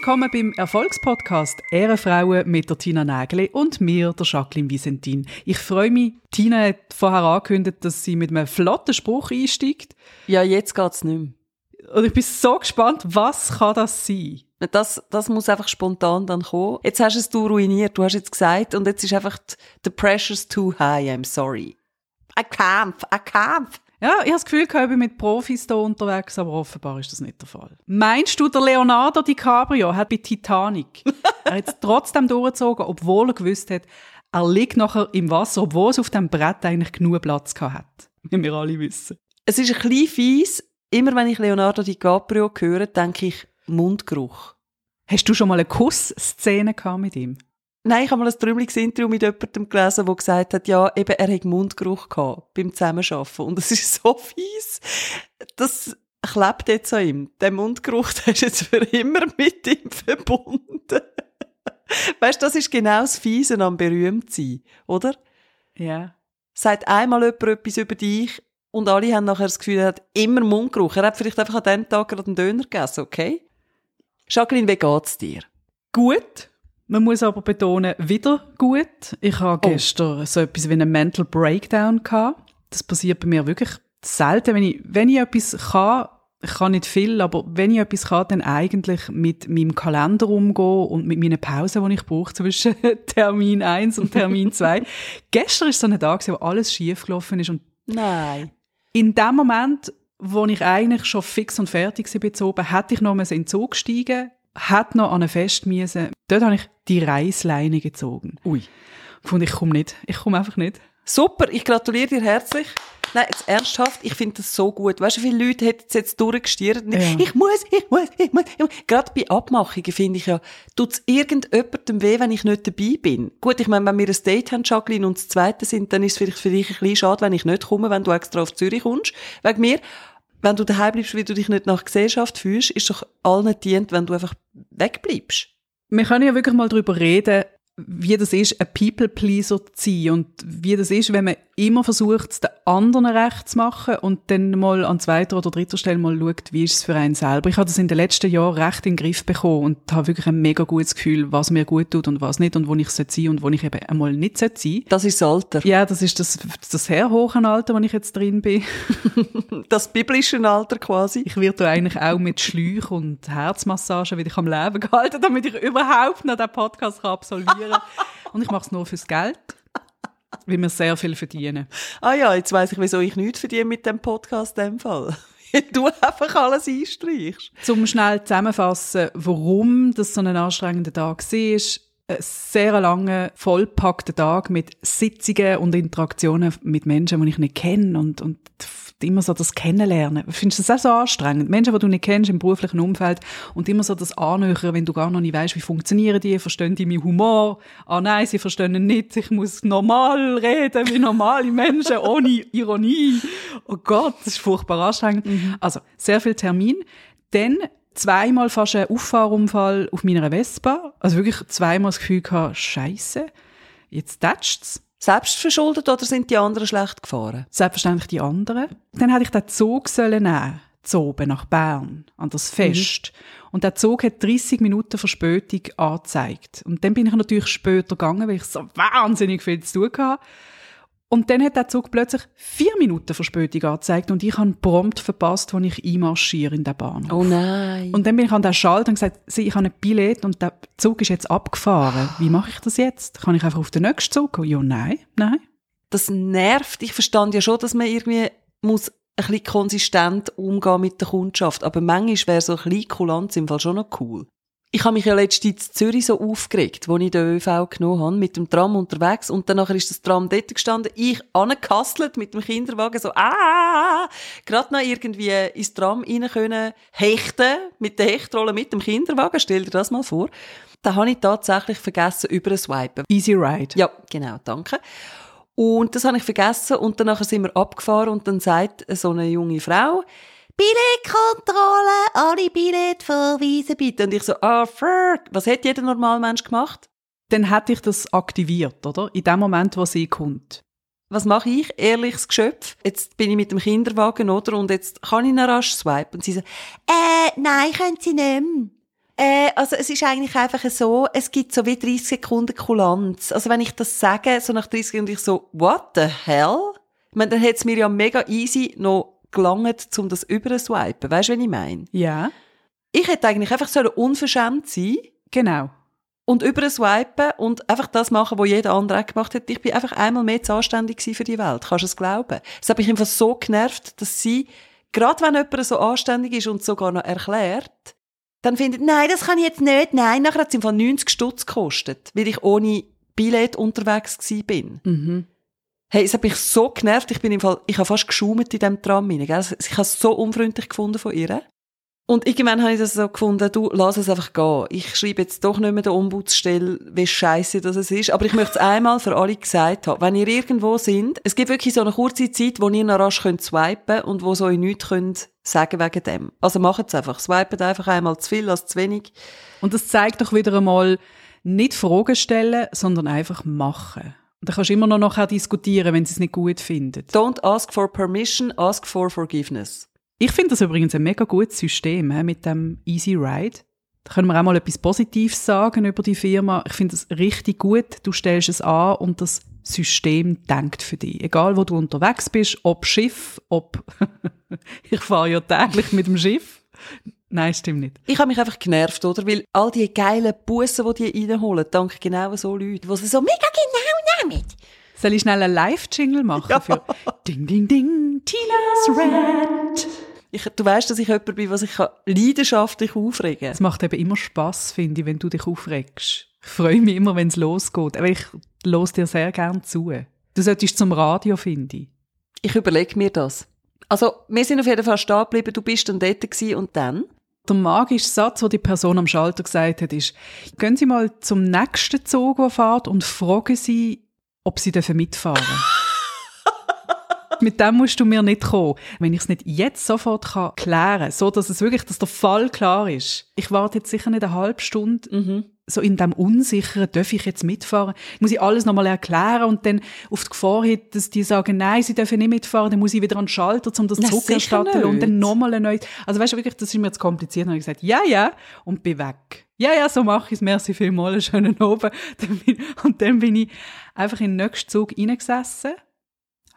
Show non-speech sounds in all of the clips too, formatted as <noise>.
Willkommen beim Erfolgspodcast Ehrenfrauen mit der Tina Nägeli und mir, der Jacqueline Visentin. Ich freue mich, Tina hat vorher angekündigt, dass sie mit einem flotten Spruch einsteigt. Ja, jetzt geht's nicht mehr. Und ich bin so gespannt, was kann das sein? Das, das muss einfach spontan dann kommen. Jetzt hast du es du ruiniert, du hast jetzt gesagt, und jetzt ist einfach, the pressure's too high, I'm sorry. I can't, I can't. Ja, ich habe das Gefühl, ich bin mit Profis hier unterwegs, aber offenbar ist das nicht der Fall. Meinst du, der Leonardo DiCaprio hat bei Titanic <laughs> er hat trotzdem durchgezogen, obwohl er gewusst hat, er liegt nachher im Wasser, obwohl es auf dem Brett eigentlich genug Platz hat. <laughs> Wie wir alle wissen. Es ist ein bisschen fies. Immer wenn ich Leonardo DiCaprio höre, denke ich Mundgeruch. Hast du schon mal eine Kussszene mit ihm? Nein, ich habe mal ein trümmeliges Interview mit jemandem gelesen, der gesagt hat, ja, eben, er hat Mundgeruch gehabt beim Zusammenarbeiten. Und es ist so fies. Das klebt jetzt an ihm. Der Mundgeruch, <laughs> der ist jetzt für immer mit ihm verbunden. weißt du, das ist genau das Fiese am Berühmtsein, oder? Ja. Sagt einmal jemand etwas über dich und alle haben nachher das Gefühl, er hat immer Mundgeruch. Er hat vielleicht einfach an dem Tag gerade einen Döner gegessen, okay? Jacqueline, wie geht's dir? Gut. Man muss aber betonen, wieder gut. Ich habe oh. gestern so etwas wie einen Mental Breakdown gehabt. Das passiert bei mir wirklich selten. Wenn ich, wenn ich etwas kann, ich kann nicht viel, aber wenn ich etwas kann, dann eigentlich mit meinem Kalender umgehen und mit meinen Pausen, die ich brauche zwischen <laughs> Termin 1 und Termin <laughs> 2. Gestern ist so ein Tag, wo alles schief gelaufen ist und Nein. In dem Moment, wo ich eigentlich schon fix und fertig war bezogen, hätte ich noch in den Zug steigen hat noch an ein Fest müssen. Dort habe ich die Reisleine gezogen. Ui. Und ich komme nicht. Ich komme einfach nicht. Super, ich gratuliere dir herzlich. Nein, jetzt ernsthaft, ich finde das so gut. Weißt du, wie viele Leute hätten es jetzt durchgestiert? Ja. Ich muss, ich muss, ich muss, ich muss. Gerade bei Abmachungen finde ich ja, tut es irgendjemandem weh, wenn ich nicht dabei bin? Gut, ich meine, wenn wir ein Date haben, Jacqueline, und das zweite sind, dann ist es vielleicht für dich ein bisschen schade, wenn ich nicht komme, wenn du extra auf Zürich kommst, wegen mir wenn du daheim bleibst, weil du dich nicht nach Gesellschaft fühlst, ist doch allen dient, wenn du einfach wegbleibst. Wir können ja wirklich mal darüber reden, wie das ist, ein People-Pleaser zu sein und wie das ist, wenn man immer versucht, es den anderen recht zu machen und dann mal an zweiter oder dritter Stelle mal schaut, wie ist es für einen selber. Ich habe das in den letzten Jahren recht in den Griff bekommen und habe wirklich ein mega gutes Gefühl, was mir gut tut und was nicht und wo ich sein sollte und wo ich eben einmal nicht sein sollte. Das ist das Alter. Ja, das ist das, das sehr hohe Alter, wo ich jetzt drin bin. <laughs> das biblische Alter quasi. Ich werde eigentlich auch mit Schläuchen und Herzmassagen wieder am Leben gehalten, damit ich überhaupt noch den Podcast absolvieren kann. Und ich mache es nur fürs Geld. Weil wir sehr viel verdienen. Ah ja, jetzt weiss ich, wieso ich nichts verdiene mit dem Podcast in dem Fall. <laughs> du einfach alles einstreichst. Zum schnell zusammenfassen, warum das so ein anstrengender Tag war. Ein sehr langer, vollpackter Tag mit Sitzungen und Interaktionen mit Menschen, die ich nicht kenne und, und immer so das Kennenlernen. Findest du das auch so anstrengend? Menschen, die du nicht kennst im beruflichen Umfeld und immer so das Annähern, wenn du gar noch nicht weißt, wie funktionieren die, verstehen die meinen Humor? Ah nein, sie verstehen ihn nicht. Ich muss normal reden, wie normale <laughs> Menschen, ohne Ironie. Oh Gott, das ist furchtbar anstrengend. Mhm. Also, sehr viel Termin. Dann zweimal fast ein Auffahrunfall auf meiner Vespa. Also wirklich zweimal das Gefühl gehabt, Scheiße, jetzt tätscht's. Selbst verschuldet oder sind die anderen schlecht gefahren? Selbstverständlich die anderen. Dann hätte ich den Zug sollen nehmen Zoben nach Bern, an das Fest. Mhm. Und der Zug hat 30 Minuten Verspätung angezeigt. Und dann bin ich natürlich später gegangen, weil ich so wahnsinnig viel zu tun hatte. Und dann hat der Zug plötzlich vier Minuten Verspätung angezeigt und ich habe prompt verpasst, als ich einmarschiere in der Bahn. Oh nein. Und dann bin ich an den Schalter und gesagt, Sie, ich habe ein Billett und der Zug ist jetzt abgefahren. Wie mache ich das jetzt? Kann ich einfach auf den nächsten Zug gehen? Ja, nein, nein. Das nervt. Ich verstand ja schon, dass man irgendwie muss ein bisschen konsistent umgehen mit der Kundschaft. Aber manchmal wäre so ein bisschen Kulanz im Fall schon noch cool. Ich habe mich ja letztens in Zürich so aufgeregt, wo ich den ÖV genommen habe, mit dem Tram unterwegs. Und dann ist das Tram dort gestanden, ich angekasselt mit dem Kinderwagen, so, ah, gerade noch irgendwie ins Tram rein können, hechten, mit der Hechtrolle mit dem Kinderwagen. Stell dir das mal vor. Da habe ich tatsächlich vergessen, über Swipen. Easy Ride. Ja, genau, danke. Und das habe ich vergessen und danach sind wir abgefahren und dann sagt so eine junge Frau, Billetkontrolle, alle Billett verweisen bitte. Und ich so, ah, oh, fuck, was hat jeder normale Mensch gemacht? Dann hätte ich das aktiviert, oder? In dem Moment, wo sie kommt. Was mache ich? Ehrliches Geschöpf. Jetzt bin ich mit dem Kinderwagen, oder? Und jetzt kann ich noch rasch swipen. Und sie so, äh, nein, können Sie nicht mehr. Äh, also es ist eigentlich einfach so, es gibt so wie 30 Sekunden Kulanz. Also wenn ich das sage, so nach 30 Sekunden, ich so, what the hell? Ich meine, dann hätte es mir ja mega easy noch gelangt, um das überswipen. Weißt du, was ich meine? Ja, Ich hätte eigentlich einfach so unverschämt sein genau. und überswipen und einfach das machen, was jeder andere auch gemacht hat. Ich bin einfach einmal mehr zu anständig für die Welt. Kannst du es glauben? Es hat mich einfach so genervt, dass sie, gerade wenn jemand so anständig ist und sogar noch erklärt, dann findet, nein, das kann ich jetzt nicht, nein, nachher hat es im Fall 90 Stutz gekostet, weil ich ohne Billett unterwegs gewesen bin. Mhm. Hey, es hat mich so genervt, ich bin im Fall, ich habe fast geschaumt in diesem Tram? Ich habe es so unfreundlich gefunden von ihr. Und irgendwann habe ich das so gefunden, du, lass es einfach gehen. Ich schreibe jetzt doch nicht mehr der Ombudsstelle, wie scheiße das ist. Aber ich möchte es einmal für alle gesagt haben. Wenn ihr irgendwo sind, es gibt wirklich so eine kurze Zeit, wo ihr noch rasch könnt swipen und wo so euch nichts könnt sagen wegen dem. Also macht es einfach. Swipet einfach einmal zu viel als zu wenig. Und das zeigt doch wieder einmal, nicht Fragen stellen, sondern einfach machen. Dann kannst du immer noch nachher diskutieren, wenn sie es nicht gut finden. Don't ask for permission, ask for forgiveness. Ich finde das übrigens ein mega gutes System hä, mit dem Easy Ride. Da können wir auch mal etwas Positives sagen über die Firma. Ich finde es richtig gut. Du stellst es an und das System denkt für dich. Egal, wo du unterwegs bist, ob Schiff, ob <laughs> ich fahre ja täglich mit dem Schiff. Nein, stimmt nicht. Ich habe mich einfach genervt, oder? Weil all die geilen Bussen, die die reinholen, dank genau so Leuten, die sie so mega nehmen. Soll ich schnell einen Live-Jingle machen für Ding, Ding, Ding, Tinas Rant? Ich, du weißt, dass ich jemand bin, was ich kann leidenschaftlich aufregen Es macht eben immer Spass, finde ich, wenn du dich aufregst. Ich freue mich immer, wenn es losgeht. Aber ich los dir sehr gern zu. Du solltest zum Radio, finde ich. Ich überlege mir das. Also, wir sind auf jeden Fall stehen geblieben, du bist dann dort gewesen und dann? Der magische Satz, den die Person am Schalter gesagt hat, ist, gehen Sie mal zum nächsten Zug, der fährt, und fragen Sie, ob Sie dürfen mitfahren Mit dem musst du mir nicht kommen. Wenn ich es nicht jetzt sofort kann klären so dass es wirklich, dass der Fall klar ist. Ich warte jetzt sicher nicht eine halbe Stunde, so in dem Unsicheren, darf ich jetzt mitfahren? Muss ich alles nochmal erklären und dann auf die Gefahr hin, dass die sagen, nein, sie dürfen nicht mitfahren, dann muss ich wieder an den Schalter, um das Na, zurückerstatten sicher und dann nochmal ein neues. Also weißt du wirklich, das ist mir zu kompliziert. Dann habe ich gesagt, ja, ja, und bin weg. Ja, ja, so mache ich es. Merci vielmals, einen schönen Abend. <laughs> Und dann bin ich einfach in den nächsten Zug reingesessen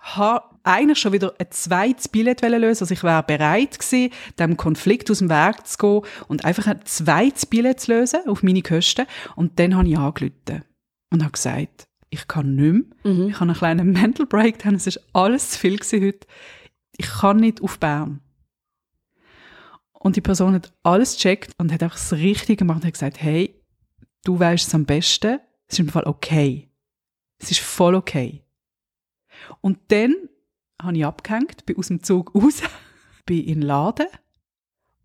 habe eigentlich schon wieder ein zweites Billett lösen Also ich wäre bereit gewesen, dem Konflikt aus dem Weg zu gehen und einfach ein zweites Billett zu lösen auf meine Kosten. Und dann habe ich angerufen und habe gesagt, ich kann nicht mehr. Ich habe einen kleinen Mental Breakdown. Es ist alles zu viel heute. Ich kann nicht auf Bern. Und die Person hat alles gecheckt und hat einfach das Richtige gemacht und hat gesagt, hey, du weißt es am besten. Es ist im Fall okay. Es ist voll okay. Und dann habe ich abgehängt, bin aus dem Zug <laughs> raus, bin in den Laden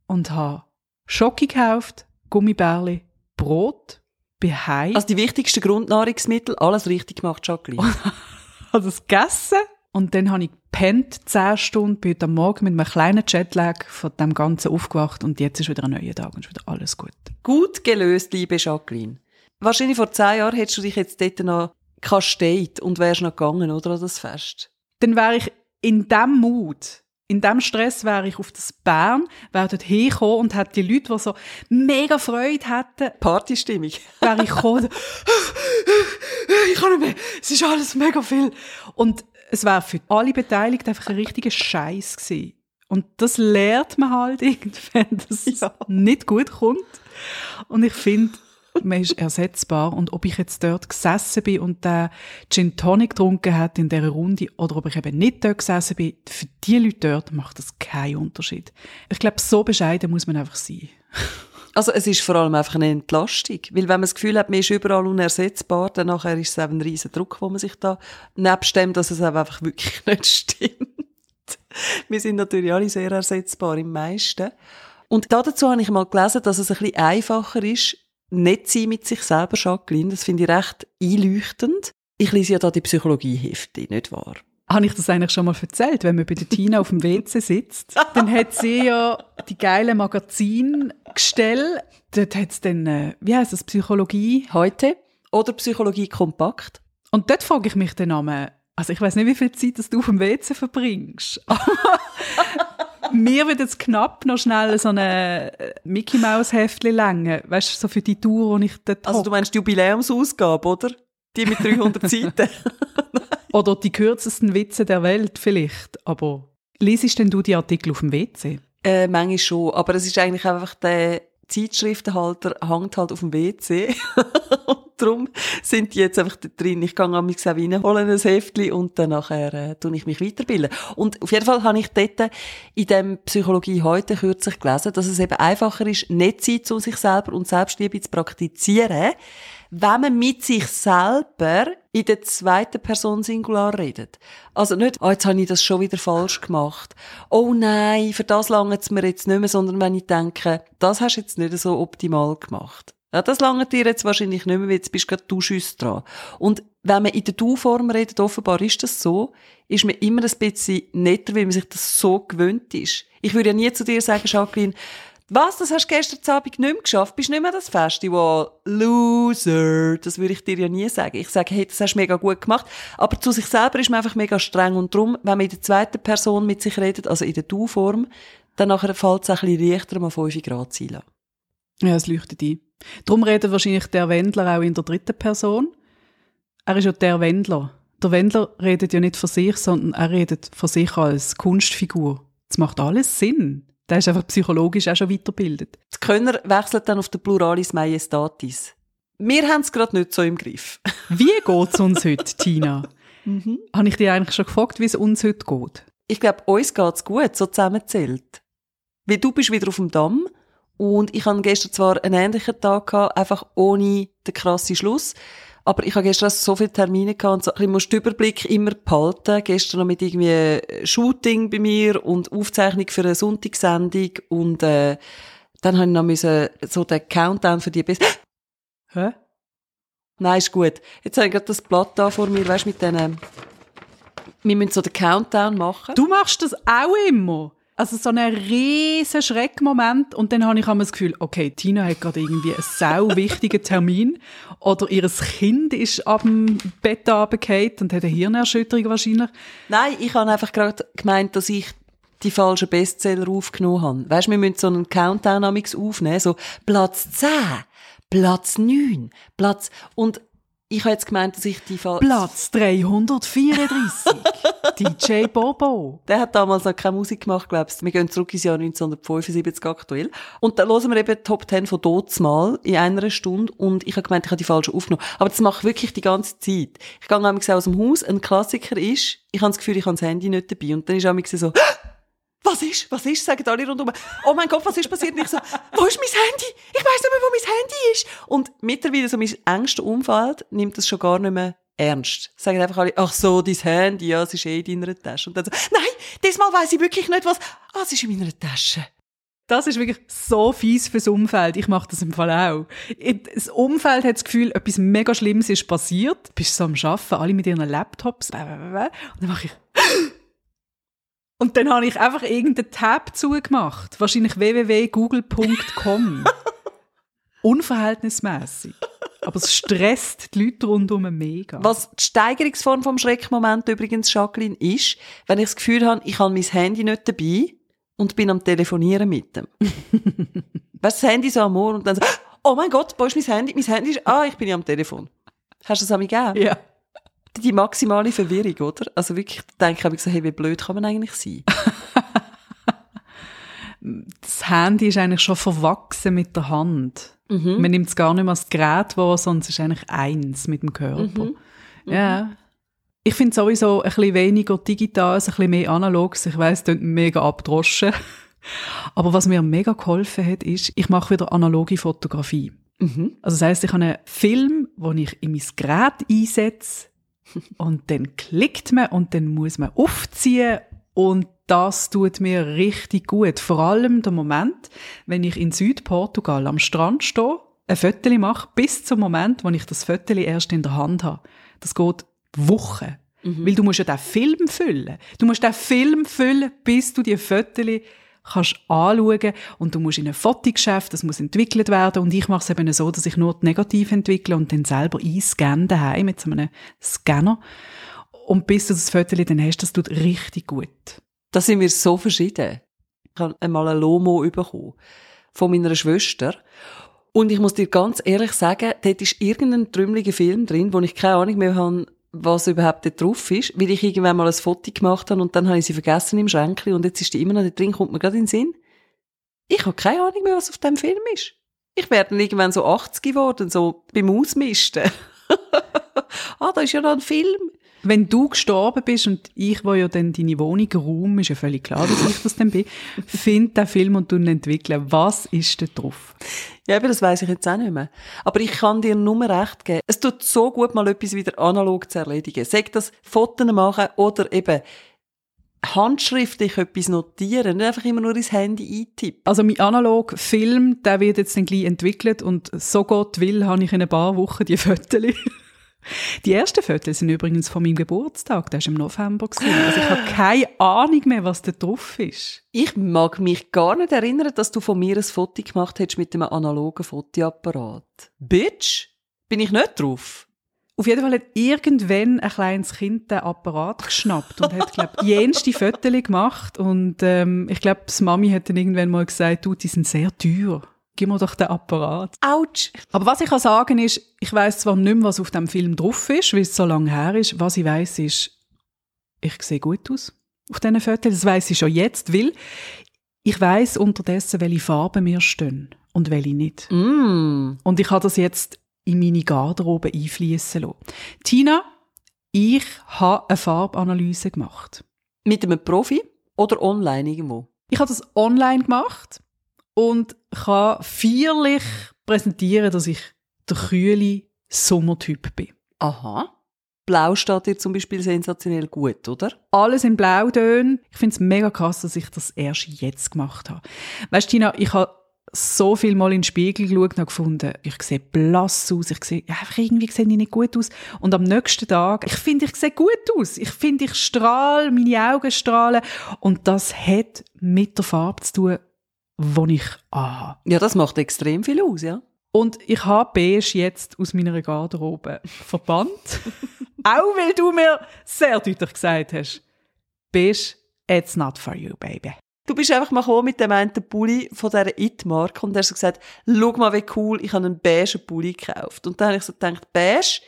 und habe Schoki gekauft, Gummibärli, Brot, bin heim, Also die wichtigsten Grundnahrungsmittel, alles richtig gemacht, Jacqueline. <laughs> habe das gegessen und dann habe ich gepennt, 10 Stunden, bin heute Morgen mit einem kleinen Jetlag von dem Ganzen aufgewacht und jetzt ist wieder ein neuer Tag und ist wieder alles gut. Gut gelöst, liebe Jacqueline. Wahrscheinlich vor zehn Jahren hättest du dich jetzt dort noch kasteit und wärst noch gegangen, oder, an das Fest. Dann wäre ich in dem Mut, in dem Stress wäre ich auf das Bern, wäre dort hingekommen und hätte die Leute, die so mega Freude hätten, Partystimmung. <laughs> wäre ich gekommen, <laughs> ich kann nicht mehr, es ist alles mega viel. Und es wäre für alle Beteiligten einfach ein richtiger Scheiß gewesen. Und das lernt man halt <laughs> irgendwann, dass es Ja. nicht gut kommt. Und ich finde, man ist ersetzbar. Und ob ich jetzt dort gesessen bin und den Gin Tonic getrunken hat in dieser Runde oder ob ich eben nicht dort gesessen bin, für die Leute dort macht das keinen Unterschied. Ich glaube, so bescheiden muss man einfach sein. Also es ist vor allem einfach eine Entlastung. Weil wenn man das Gefühl hat, man ist überall unersetzbar, dann nachher ist es eben ein riesen Druck, wo man sich da, nebst dem, dass es einfach wirklich <laughs> nicht stimmt. Wir sind natürlich alle sehr ersetzbar im meisten. Und dazu habe ich mal gelesen, dass es ein bisschen einfacher ist, nicht sein mit sich selber, Jacqueline. Das finde ich recht einleuchtend. Ich lese ja da die Psychologiehefte, nicht wahr? Habe ich das eigentlich schon mal erzählt? Wenn man bei der Tina auf dem WC sitzt, dann hat sie ja die geile Magazingestell. Dort hat es dann, äh, wie heißt das, Psychologie. Heute? Oder Psychologie kompakt? Und dort frage ich mich dann einmal, also ich weiß nicht, wie viel Zeit das du auf dem WC verbringst. <laughs> Mir wird jetzt knapp noch schnell so ein äh, Mickey Maus Heftchen längen. Weißt du, so für die Tour, wo ich dort Also du meinst die Jubiläumsausgabe, oder? Die mit 300 <laughs> Seiten. Oder die kürzesten Witze der Welt vielleicht. Aber liest denn du die Artikel auf dem WC? Äh, manchmal schon. Aber es ist eigentlich einfach der Zeitschriftenhalter hängt halt auf dem WC. Darum sind die jetzt einfach da drin. Ich gehe mich auch rein, hole ein Heftchen und dann nachher äh, tue ich mich weiterbilden. Und auf jeden Fall habe ich dort in dem Psychologie heute kürzlich gelesen, dass es eben einfacher ist, nicht Zeit zu sich selber und Selbstliebe zu praktizieren, wenn man mit sich selber in der zweiten Person Singular redet. Also nicht, oh, jetzt habe ich das schon wieder falsch gemacht. Oh nein, für das lange es mir jetzt nicht mehr, sondern wenn ich denke, das hast du jetzt nicht so optimal gemacht. Ja, das lange dir jetzt wahrscheinlich nicht mehr, weil jetzt bist du gerade dran. Und wenn man in der Du-Form redet, offenbar ist das so, ist man immer ein bisschen netter, weil man sich das so gewöhnt ist. Ich würde ja nie zu dir sagen, Jacqueline, was, das hast du gestern Abend nicht mehr geschafft? Bist nicht mehr das Festival? Loser! Das würde ich dir ja nie sagen. Ich sage, hey, das hast du mega gut gemacht. Aber zu sich selber ist man einfach mega streng. Und darum, wenn man in der zweiten Person mit sich redet, also in der Du-Form, dann fällt es ein bisschen leichter, mal 5 Grad zu lassen. Ja, es leuchtet ein. Darum redet wahrscheinlich der Wendler auch in der dritten Person. Er ist ja der Wendler. Der Wendler redet ja nicht für sich, sondern er redet für sich als Kunstfigur. Das macht alles Sinn. Der ist einfach psychologisch auch schon weitergebildet. Die Könner wechseln dann auf den Pluralis Majestatis. Wir haben es gerade nicht so im Griff. <laughs> Wie geht's uns heute, Tina? <laughs> Mhm. Habe ich dich eigentlich schon gefragt, wie es uns heute geht? Ich glaube, uns geht's gut, so zusammenzählt. Weil du bist wieder auf dem Damm und ich hatte gestern zwar einen ähnlichen Tag gehabt, einfach ohne den krassen Schluss. Aber ich habe gestern so viele Termine gehabt und so, ich muss den Überblick immer behalten. Gestern noch mit irgendwie Shooting bei mir und Aufzeichnung für eine Sonntagssendung und, äh, dann habe ich noch müssen, so den Countdown für die Best <gasps> Hä? Nein, ist gut. Jetzt habe ich gerade das Blatt da vor mir, weißt du, mit denen, wir müssen so den Countdown machen. Du machst das auch immer? Also so ein riesen Schreckmoment und dann habe ich immer das Gefühl, okay, Tina hat gerade irgendwie einen sau wichtigen Termin oder ihr Kind ist ab dem Bett runtergefallen und hat eine Hirnerschütterung wahrscheinlich. Nein, ich habe einfach gerade gemeint, dass ich die falschen Bestseller aufgenommen habe. Weißt, wir müssen so einen Countdown aufnehmen, so Platz 10, Platz 9, Platz und ich habe jetzt gemeint, dass ich die Fall Platz 334. <laughs> DJ Bobo. Der hat damals noch keine Musik gemacht, glaubst du. Wir gehen zurück ins Jahr 1975 aktuell. Und dann hören wir eben Top 10 von Dots mal in einer Stunde. Und ich habe gemeint, ich habe die falsche aufgenommen. Aber das mache ich wirklich die ganze Zeit. Ich gehe nämlich aus dem Haus. Ein Klassiker ist, ich habe das Gefühl, ich habe das Handy nicht dabei. Und dann ist auch so, was ist, was ist, sagen alle rundum. Oh mein Gott, was ist passiert? Und ich so, wo ist mein Handy? Ich weiß nicht mehr, wo mein Handy ist. Und mittlerweile, so mein engster Umfeld nimmt das schon gar nicht mehr ernst. Sagen einfach alle, ach so, dein Handy, ja, es ist eh in deiner Tasche. Und dann so, nein, diesmal weiß ich wirklich nicht was. Ah, es ist in meiner Tasche. Das ist wirklich so fies fürs Umfeld. Ich mache das im Fall auch. Das Umfeld hat das Gefühl, etwas mega Schlimmes ist passiert. Du bist so am Arbeiten, alle mit ihren Laptops. Und dann mache ich und dann habe ich einfach irgendeinen Tab zugemacht. Wahrscheinlich www.google.com. <laughs> Unverhältnismäßig. Aber es stresst die Leute rundum mega. Was die Steigerungsform vom Schreckmoment übrigens, Jacqueline, ist, wenn ich das Gefühl habe, ich habe mein Handy nicht dabei und bin am Telefonieren mit dem. <laughs> weißt du, das Handy so am Ohr und dann so, <gasps> oh mein Gott, wo ist mein Handy? Mein Handy ist, ah, ich bin ja am Telefon. Hast du das mich gegeben? Ja die maximale Verwirrung, oder? Also wirklich, denke ich, so, hey, wie blöd kann man eigentlich sein? <laughs> das Handy ist eigentlich schon verwachsen mit der Hand. Mhm. Man nimmt es gar nicht mehr als Gerät wahr, sondern es ist eigentlich eins mit dem Körper. Mhm. Mhm. Ja. Ich finde sowieso ein bisschen weniger digital, ein bisschen mehr analog. Ich weiss, das mega abdroschen. <laughs> Aber was mir mega geholfen hat, ist, ich mache wieder analoge Fotografie. Mhm. Also das heisst, ich habe einen Film, den ich in mein Gerät einsetze, und dann klickt man und dann muss man aufziehen und das tut mir richtig gut. Vor allem der Moment, wenn ich in Südportugal am Strand stehe, ein Foto mache, bis zum Moment, wo ich das Foto erst in der Hand habe. Das geht Wochen. Mhm. Weil du musst ja den Film füllen. Du musst den Film füllen, bis du die Fotos kannst anschauen und du musst in ein Fotogeschäft, das muss entwickelt werden und ich mache es eben so, dass ich nur Negativ entwickle und dann selber einscanne daheim mit so einem Scanner und bis du das Foto dann hast, das tut richtig gut. Da sind wir so verschieden. Ich habe einmal ein Lomo bekommen. Von meiner Schwester. Und ich muss dir ganz ehrlich sagen, dort ist irgendein trümmeliger Film drin, wo ich keine Ahnung mehr habe, was überhaupt da drauf ist, weil ich irgendwann mal ein Foto gemacht habe und dann habe ich sie vergessen im Schränkchen und jetzt ist die immer noch da drin, kommt mir gerade in den Sinn. Ich habe keine Ahnung mehr, was auf dem Film ist. Ich werde dann irgendwann so 80 geworden, so beim Ausmisten. <laughs> ah, da ist ja noch ein Film. Wenn du gestorben bist und ich, wo ja dann deine Wohnung Raum, ist ja völlig klar, dass ich das dann bin, <laughs> find den Film und du ihn entwickeln. Was ist da drauf? Ja, aber das weiß ich jetzt auch nicht mehr. Aber ich kann dir nur recht geben. Es tut so gut, mal etwas wieder analog zu erledigen. Sag das Fotos machen oder eben handschriftlich etwas notieren, nicht einfach immer nur ins Handy eintippen. Also mein analog Film, der wird jetzt dann gleich entwickelt und so Gott will, habe ich in ein paar Wochen die Fotos. Die ersten Fotos sind übrigens von meinem Geburtstag, der war im November. Also ich habe keine Ahnung mehr, was da drauf ist. Ich mag mich gar nicht erinnern, dass du von mir ein Foto gemacht hättest mit einem analogen Fotoapparat. Bitch, bin ich nicht drauf? Auf jeden Fall hat irgendwann ein kleines Kind den Apparat geschnappt und hat, glaube ich, jenste Fotos gemacht. Und ähm, ich glaube, das Mami hat dann irgendwann mal gesagt, du, die sind sehr teuer gib mir doch den Apparat. Autsch. Aber was ich kann sagen ist, ich weiß zwar nicht mehr, was auf dem Film drauf ist, weil es so lange her ist. Was ich weiß ist, ich sehe gut aus auf diesen Fotos. Das weiß ich schon jetzt, weil ich weiß unterdessen, welche Farben mir stehen und welche nicht. Mm. Und ich habe das jetzt in meine Garderobe einfließen lassen. Tina, ich habe eine Farbanalyse gemacht. Mit einem Profi oder online irgendwo? Ich habe das online gemacht und kann feierlich präsentieren, dass ich der kühle Sommertyp bin. Aha. Blau steht dir zum Beispiel sensationell gut, oder? Alles in Blautönen. Ich finde es mega krass, dass ich das erst jetzt gemacht habe. Weißt Tina, ich habe so viel mal in den Spiegel geschaut und gefunden, ich sehe blass aus, ich sehe, einfach irgendwie sehe ich nicht gut aus. Und am nächsten Tag, ich finde, ich sehe gut aus. Ich finde, ich strahle, meine Augen strahlen. Und das hat mit der Farbe zu tun, die ich anhabe. Ja, das macht extrem viel aus, ja. Und ich habe beige jetzt aus meiner Garderobe verbannt. <laughs> Auch weil du mir sehr deutlich gesagt hast, beige, it's not for you, baby. Du bist einfach mal gekommen mit dem einen Pulli von dieser It-Marke und hast gesagt, schau mal, wie cool, ich habe einen beigen Pulli gekauft. Und dann habe ich so gedacht, beige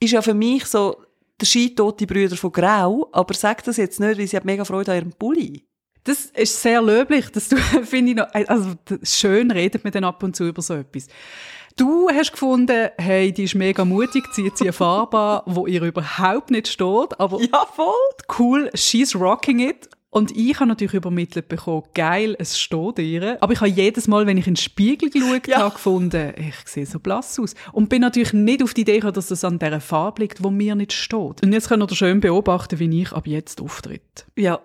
ist ja für mich so der scheitote Brüder von Grau, aber sag das jetzt nicht, weil sie hat mega Freude an ihrem Pulli. Das ist sehr löblich, dass du, <laughs> finde ich noch, also schön redet man dann ab und zu über so etwas. Du hast gefunden, hey, die ist mega mutig, zieht sie eine Farbe an, wo ihr überhaupt nicht steht, aber <laughs> ja, voll. cool, she's rocking it. Und ich habe natürlich übermittelt bekommen, geil, es steht ihr. Aber ich habe jedes Mal, wenn ich in den Spiegel geschaut Ja. habe, gefunden, ich sehe so blass aus. Und bin natürlich nicht auf die Idee gekommen, dass das an dieser Farbe liegt, wo mir nicht steht. Und jetzt könnt ihr schön beobachten, wie ich ab jetzt auftritt. Ja,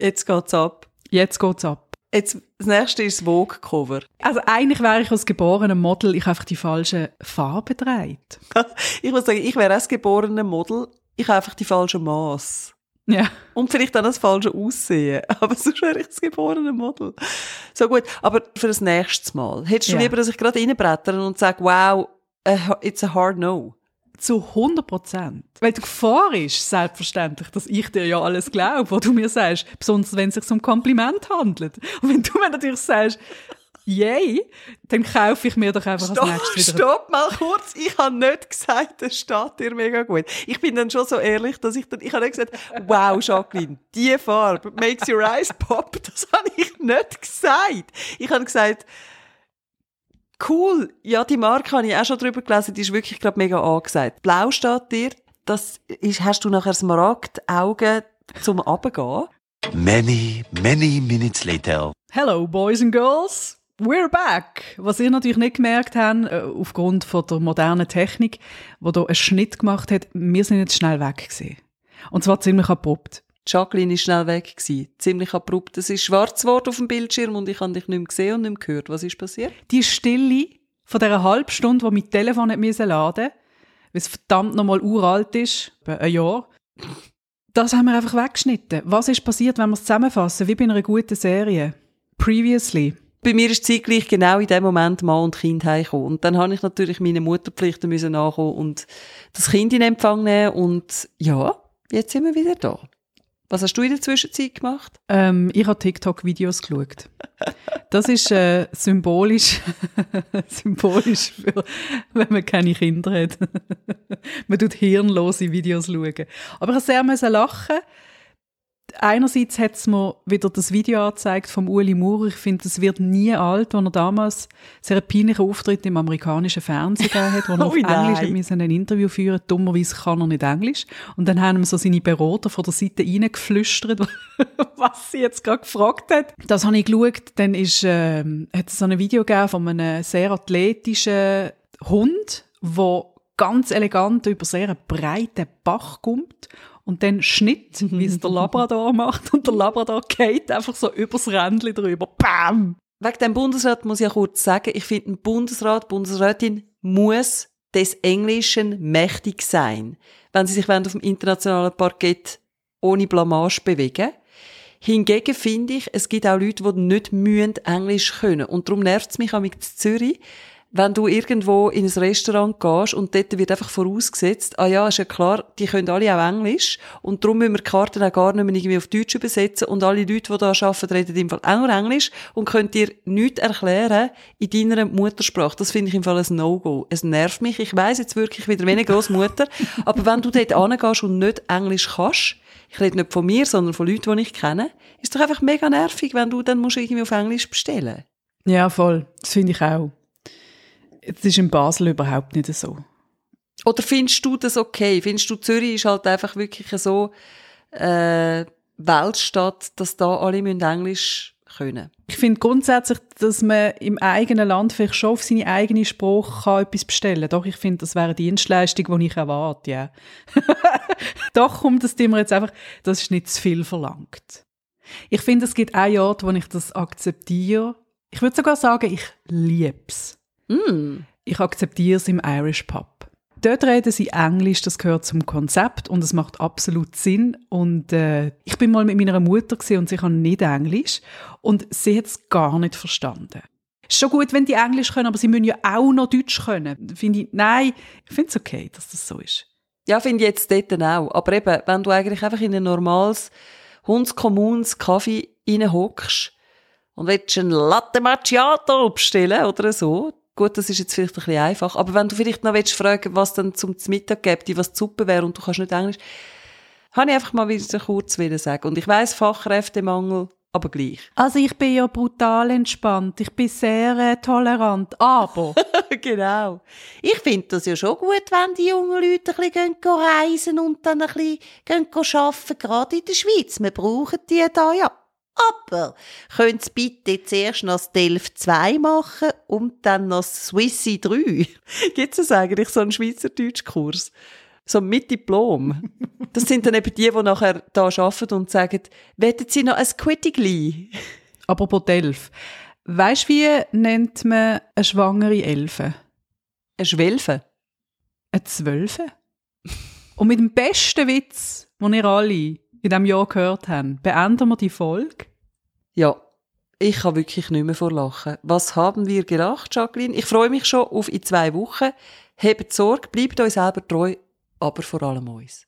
jetzt geht's ab. Jetzt geht's ab. Jetzt, das nächste ist das Vogue-Cover. Also eigentlich wäre ich als geborene Model, ich habe einfach die falschen Farben gedreht. <laughs> Ich muss sagen, ich wäre auch das geborene Model. Ich habe einfach die falschen Maß. Ja. Und vielleicht auch das falsche Aussehen. <laughs> Aber sonst wäre ich das geborene Model. So gut. Aber für das nächste Mal. Hättest du Ja. lieber, dass ich gerade reinbrettere und sage, wow, it's a hard no? Zu 100 Prozent. Weil die Gefahr ist, selbstverständlich, dass ich dir ja alles glaube, was du mir sagst. Besonders wenn es sich um Kompliment handelt. Und wenn du mir natürlich sagst, yay, dann kaufe ich mir doch einfach als Stopp, nächstes wieder. stopp mal kurz. Ich habe nicht gesagt, es steht dir mega gut. Ich bin dann schon so ehrlich, dass ich dann, ich habe nicht gesagt, wow, Jacqueline, die Farbe makes your eyes pop. Das habe ich nicht gesagt. Ich habe gesagt, cool, ja, die Marke habe ich auch schon drüber gelesen, die ist wirklich gerade mega angesagt. Blau steht dir, das ist, hast du nachher Smaragd-Augen zum Abgehen? Many, many minutes later. Hello, boys and girls. We're back. Was ihr natürlich nicht gemerkt habt, äh, aufgrund von der modernen Technik, wo da einen Schnitt gemacht hat, wir sind jetzt schnell weg gewesen. Und zwar ziemlich abrupt. Jacqueline ist schnell weg gewesen. Ziemlich abrupt. Es ist schwarz geworden auf dem Bildschirm und ich habe dich nicht mehr gesehen und nicht mehr gehört. Was ist passiert? Die Stille von dieser halben Stunde, wo mein Telefon nicht müssen laden weil es verdammt nochmal uralt ist, ein Jahr, das haben wir einfach weggeschnitten. Was ist passiert, wenn wir es zusammenfassen, wie bei einer guten Serie? Previously. Bei mir ist zeitgleich genau in dem Moment Mann und Kind heimgekommen. Und dann habe ich natürlich meine Mutterpflichten müssen nachkommen und das Kind in Empfang nehmen und ja, jetzt sind wir wieder da. Was hast du in der Zwischenzeit gemacht? Ähm, ich habe TikTok-Videos geschaut. Das ist äh, symbolisch, <laughs> symbolisch für, wenn man keine Kinder hat. <laughs> man tut hirnlose Videos schauen. Aber ich musste sehr lachen. Einerseits hat es mir wieder das Video angezeigt vom Uli Maurer. Ich finde, es wird nie alt, wo er damals sehr peinlichen Auftritt im amerikanischen Fernsehen gegeben hat, wo er <laughs> Oh auf. Englisch hat ein Interview führen Dummerweise kann er nicht Englisch. Und dann haben ihm so seine Berater von der Seite reingeflüstert, <laughs> was sie jetzt gerade gefragt hat. Das habe ich geschaut. Dann ist, ähm, hat es so ein Video gegeben von einem sehr athletischen Hund, der ganz elegant über sehr breiten Bach kommt und dann Schnitt, wie es der <laughs> Labrador macht und der Labrador geht einfach so übers Rändchen drüber. Bam! Wegen dem Bundesrat muss ich ja kurz sagen, ich finde, ein Bundesrat, Bundesrätin muss des Englischen mächtig sein, wenn sie sich auf dem internationalen Parkett ohne Blamage bewegen. Hingegen finde ich, es gibt auch Leute, die nicht mühen Englisch können. Und darum nervt es mich auch mit Zürich, wenn du irgendwo in ein Restaurant gehst und dort wird einfach vorausgesetzt, ah ja, ist ja klar, die können alle auch Englisch und darum müssen wir die Karten auch gar nicht mehr irgendwie auf Deutsch übersetzen und alle Leute, die da arbeiten, reden im Fall auch nur Englisch und können dir nichts erklären in deiner Muttersprache. Das finde ich im Fall ein No-Go. Es nervt mich. Ich weiss jetzt wirklich wieder wie eine Grossmutter, <laughs> aber wenn du dort hingehst und nicht Englisch kannst, ich rede nicht von mir, sondern von Leuten, die ich kenne, ist doch einfach mega nervig, wenn du dann musst irgendwie auf Englisch bestellen. Ja, voll. Das finde ich auch. Das ist in Basel überhaupt nicht so. Oder findest du das okay? Findest du, Zürich ist halt einfach wirklich so äh, Weltstadt, dass da alle müssen Englisch können? Ich finde grundsätzlich, dass man im eigenen Land vielleicht schon auf seine eigene Sprache kann etwas bestellen kann. Doch, ich finde, das wäre eine Dienstleistung, die ich erwarte, ja. <laughs> Doch, kommt das mir jetzt einfach, das ist nicht zu viel verlangt. Ich finde, es gibt einen Ort, wo ich das akzeptiere. Ich würde sogar sagen, ich liebe es. Mm. Ich akzeptiere es im Irish Pub. Dort reden sie Englisch, das gehört zum Konzept und es macht absolut Sinn. Und äh, ich bin mal mit meiner Mutter und sie kann nicht Englisch und sie hat es gar nicht verstanden. Ist schon gut, wenn die Englisch können, aber sie müssen ja auch noch Deutsch können. Finde ich, nein, ich finde es okay, dass das so ist. Ja, finde ich jetzt dort auch. Aber eben, wenn du eigentlich einfach in ein normales Hundskommuns Kaffee reinhockst und willst einen Latte Macchiato bestellen oder so, gut, das ist jetzt vielleicht ein bisschen einfach, aber wenn du vielleicht noch willst fragen, was dann zum Mittag gibt, was die Suppe wäre und du kannst nicht Englisch, habe ich einfach mal wieder kurz wieder sagen. Und ich weiss, Fachkräftemangel, aber gleich. Also ich bin ja brutal entspannt, ich bin sehr äh, tolerant, aber... <laughs> genau. Ich finde das ja schon gut, wenn die jungen Leute ein bisschen reisen und dann ein bisschen arbeiten, gerade in der Schweiz. Wir brauchen die da ja. Aber können Sie bitte zuerst noch das Delft 2 machen und dann noch das Swissi 3? Gibt es eigentlich so einen Schweizerdeutschkurs? So mit Diplom. Das sind dann eben die, die nachher da arbeiten und sagen, wollen Sie noch ein Quittigli? <laughs> Apropos Delf. Weisst wie nennt man eine schwangere Elfe? Ein Schwelfen? Eine Zwölfe? Und mit dem besten Witz, den ihr alle in diesem Jahr gehört habt, beenden wir die Folge. Ja, ich kann wirklich nicht mehr vor Lachen. Was haben wir gelacht, Jacqueline? Ich freue mich schon auf in zwei Wochen. Habt Sorge, bleibt euch selber treu, aber vor allem uns.